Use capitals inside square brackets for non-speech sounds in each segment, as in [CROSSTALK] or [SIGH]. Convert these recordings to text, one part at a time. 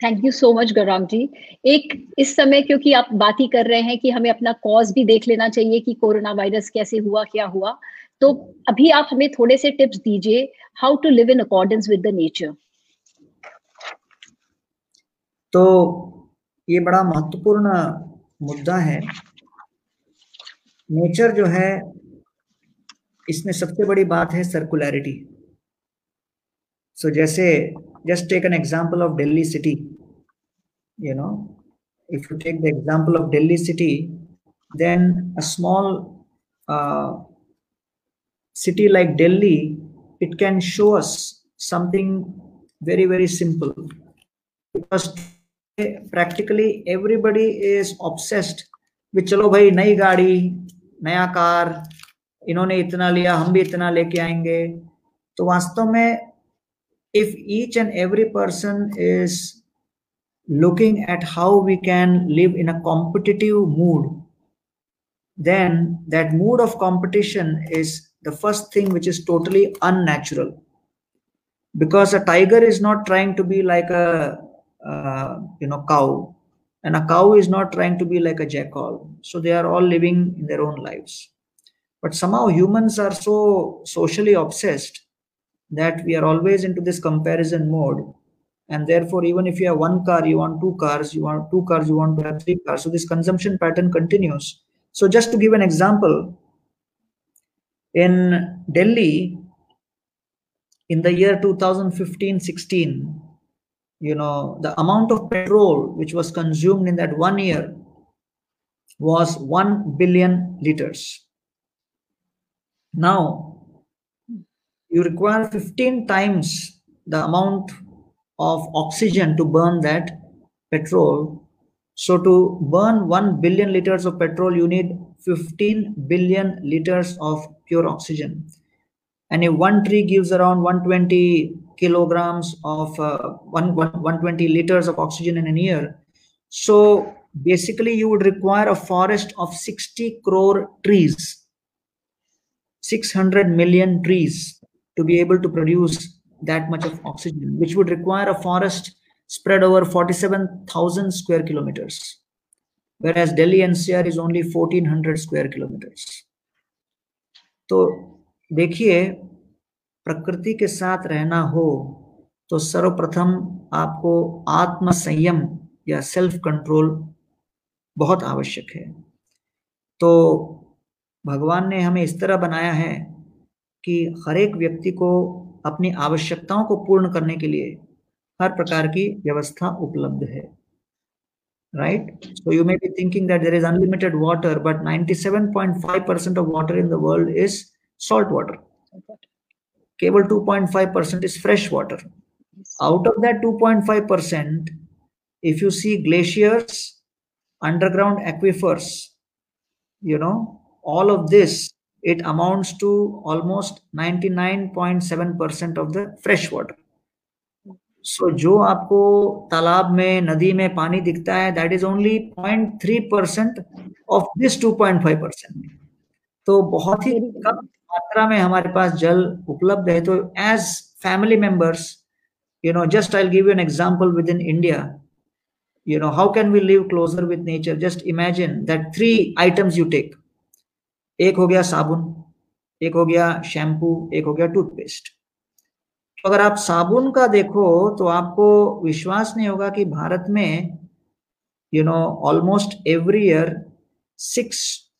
Thank you so much Gaurang ji एक, इस समय क्योंकि आप बात ही कर रहे हैं कि हमें अपना कॉज भी देख लेना चाहिए कि कोरोना वायरस कैसे हुआ, क्या हुआ। तो अभी आप हमें थोड़े से टिप्स दीजिए how to live in accordance with the nature तो ये बड़ा महत्वपूर्ण मुद्दा है। नेचर जो है, इसमें सबसे बड़ी बात है सर्कुलरिटी सो जैसे just take an example of Delhi city you know if you take the example of Delhi city then a small city like Delhi it can show us something very very simple practically everybody is obsessed भी चलो भाई, नई गाड़ी, नया car इन्होंने इतना लिया, हम भी इतना लेके आएँगे. तो वास्तव में if each and every person is looking at how we can live in a competitive mood then that mood of competition is the first thing which is totally unnatural. Because a tiger is not trying to be like a uh, you know cow and a cow is not trying to be like a jackal. So they are all living in their own lives. But somehow humans are so socially obsessed that we are always into this comparison mode. And therefore even if you have one car you want two cars you want two cars you want to have three cars. So this consumption pattern continues. So just to give an example in delhi in the year 2015 16 you know, the amount of petrol which was consumed in that one year was 1 billion liters. Now, you require 15 times the amount of oxygen to burn that petrol. So, to burn 1 billion liters of petrol, you need 15 billion liters of pure oxygen. And if one tree gives around 120 kilograms of uh, one, one, 120 liters of oxygen in a year. So basically you would require a forest of 60 crore trees, 600 million trees to be able to produce that much of oxygen, which would require a forest spread over 47,000 square kilometers, whereas Delhi NCR is only 1400 square kilometers. तो देखिए प्रकृति के साथ रहना हो तो सर्वप्रथम आपको आत्म संयम या सेल्फ कंट्रोल बहुत आवश्यक है तो भगवान ने हमें इस तरह बनाया है कि हर एक व्यक्ति को अपनी आवश्यकताओं को पूर्ण करने के लिए हर प्रकार की व्यवस्था उपलब्ध है। Right so you may be thinking that there is unlimited water but 97.5 percent of water in the world is salt water cable 2.5% is fresh water. Out of that 2.5%, if you see glaciers, underground aquifers, you know, all of this, it amounts to almost 99.7% of the fresh water. So so, जो आपको तालाब में नदी में पानी दिखता है that is only point three percent of this two point five percent तो बहुत ही कम मात्रा में हमारे पास जल उपलब्ध है तो as family members you know just i'll give you an example within india you know how can we live closer with nature just imagine that three items you take एक हो गया साबुन एक हो गया शैम्पू एक हो गया टूथपेस्ट। तो अगर आप साबुन का देखो तो आपको विश्वास नहीं होगा कि भारत में you know almost every year six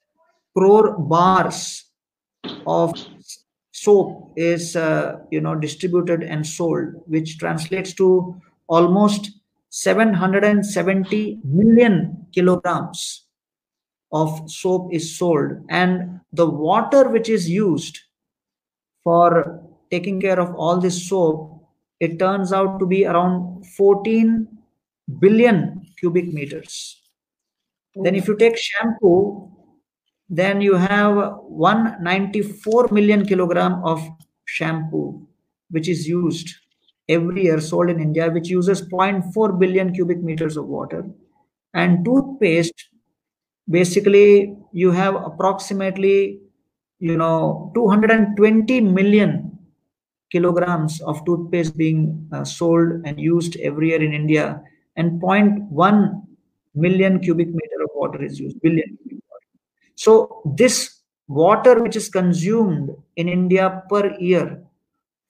crore bars of soap is uh, you know distributed and sold which translates to almost 770 million kilograms. Of soap is sold. And the water which is used for taking care of all this soap it turns out to be around 14 billion cubic meters. Then if you take shampoo then you have 194 million kilogram of shampoo which is used every year sold in india which uses 0.4 billion cubic meters of water. And toothpaste basically you have approximately you know 220 million kilograms of toothpaste being uh, sold and used every year in india and 0.1 million cubic meter of water is used, billion So this water which is consumed in India per year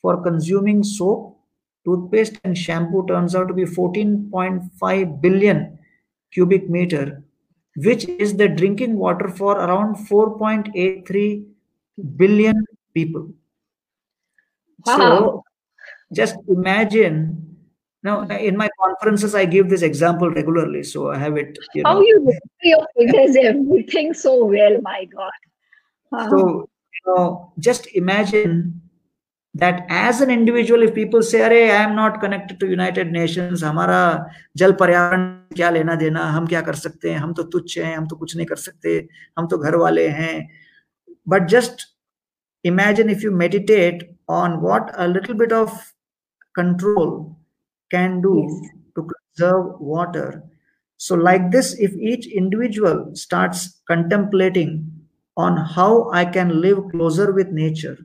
for consuming soap, toothpaste and shampoo turns out to be 14.5 billion cubic meter, which is the drinking water for around 4.83 billion people. Wow. So just imagine. Now, in my conferences, I give this example regularly, so I have it. You How know. you your figures [LAUGHS] everything so well, my God. Wow. So, you know, just imagine that as an individual, if people say, "Arey, I am not connected to United Nations, Hamara Jal Paryavan क्या लेना देना, हम क्या कर सकते हैं, हम तो तुच्छ हैं, हम तो कुछ नहीं कर सकते, हम तो घर वाले हैं." But just imagine if you meditate on what a little bit of control can do yes. to conserve water. So, like this, if each individual starts contemplating on how I can live closer with nature,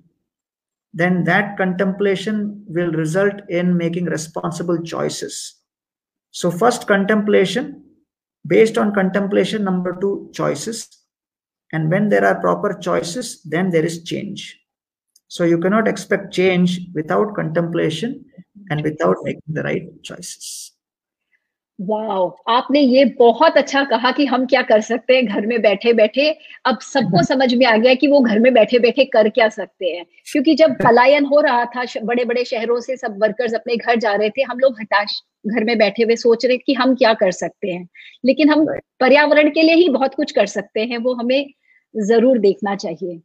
then that contemplation will result in making responsible choices. So, first, contemplation. Based on contemplation, number two, choices. And when there are proper choices, then there is change. So, you cannot expect change without contemplation and without making the right choices. Wow आपने ये बहुत अच्छा कहा कि हम क्या कर सकते हैं घर में बैठे बैठे। अब सबको [LAUGHS] समझ में आ गया कि वो घर में बैठे बैठे कर क्या सकते हैं। क्योंकि जब [LAUGHS] पलायन हो रहा था बड़े बड़े शहरों से सब वर्कर्स अपने घर जा रहे थे हम लोग हताश घर में बैठे हुए सोच रहे कि हम क्या कर सकते हैं। लेकिन हम पर्यावरण के लिए ही बहुत कुछ कर सकते हैं वो हमें ज़रूर देखना चाहिए।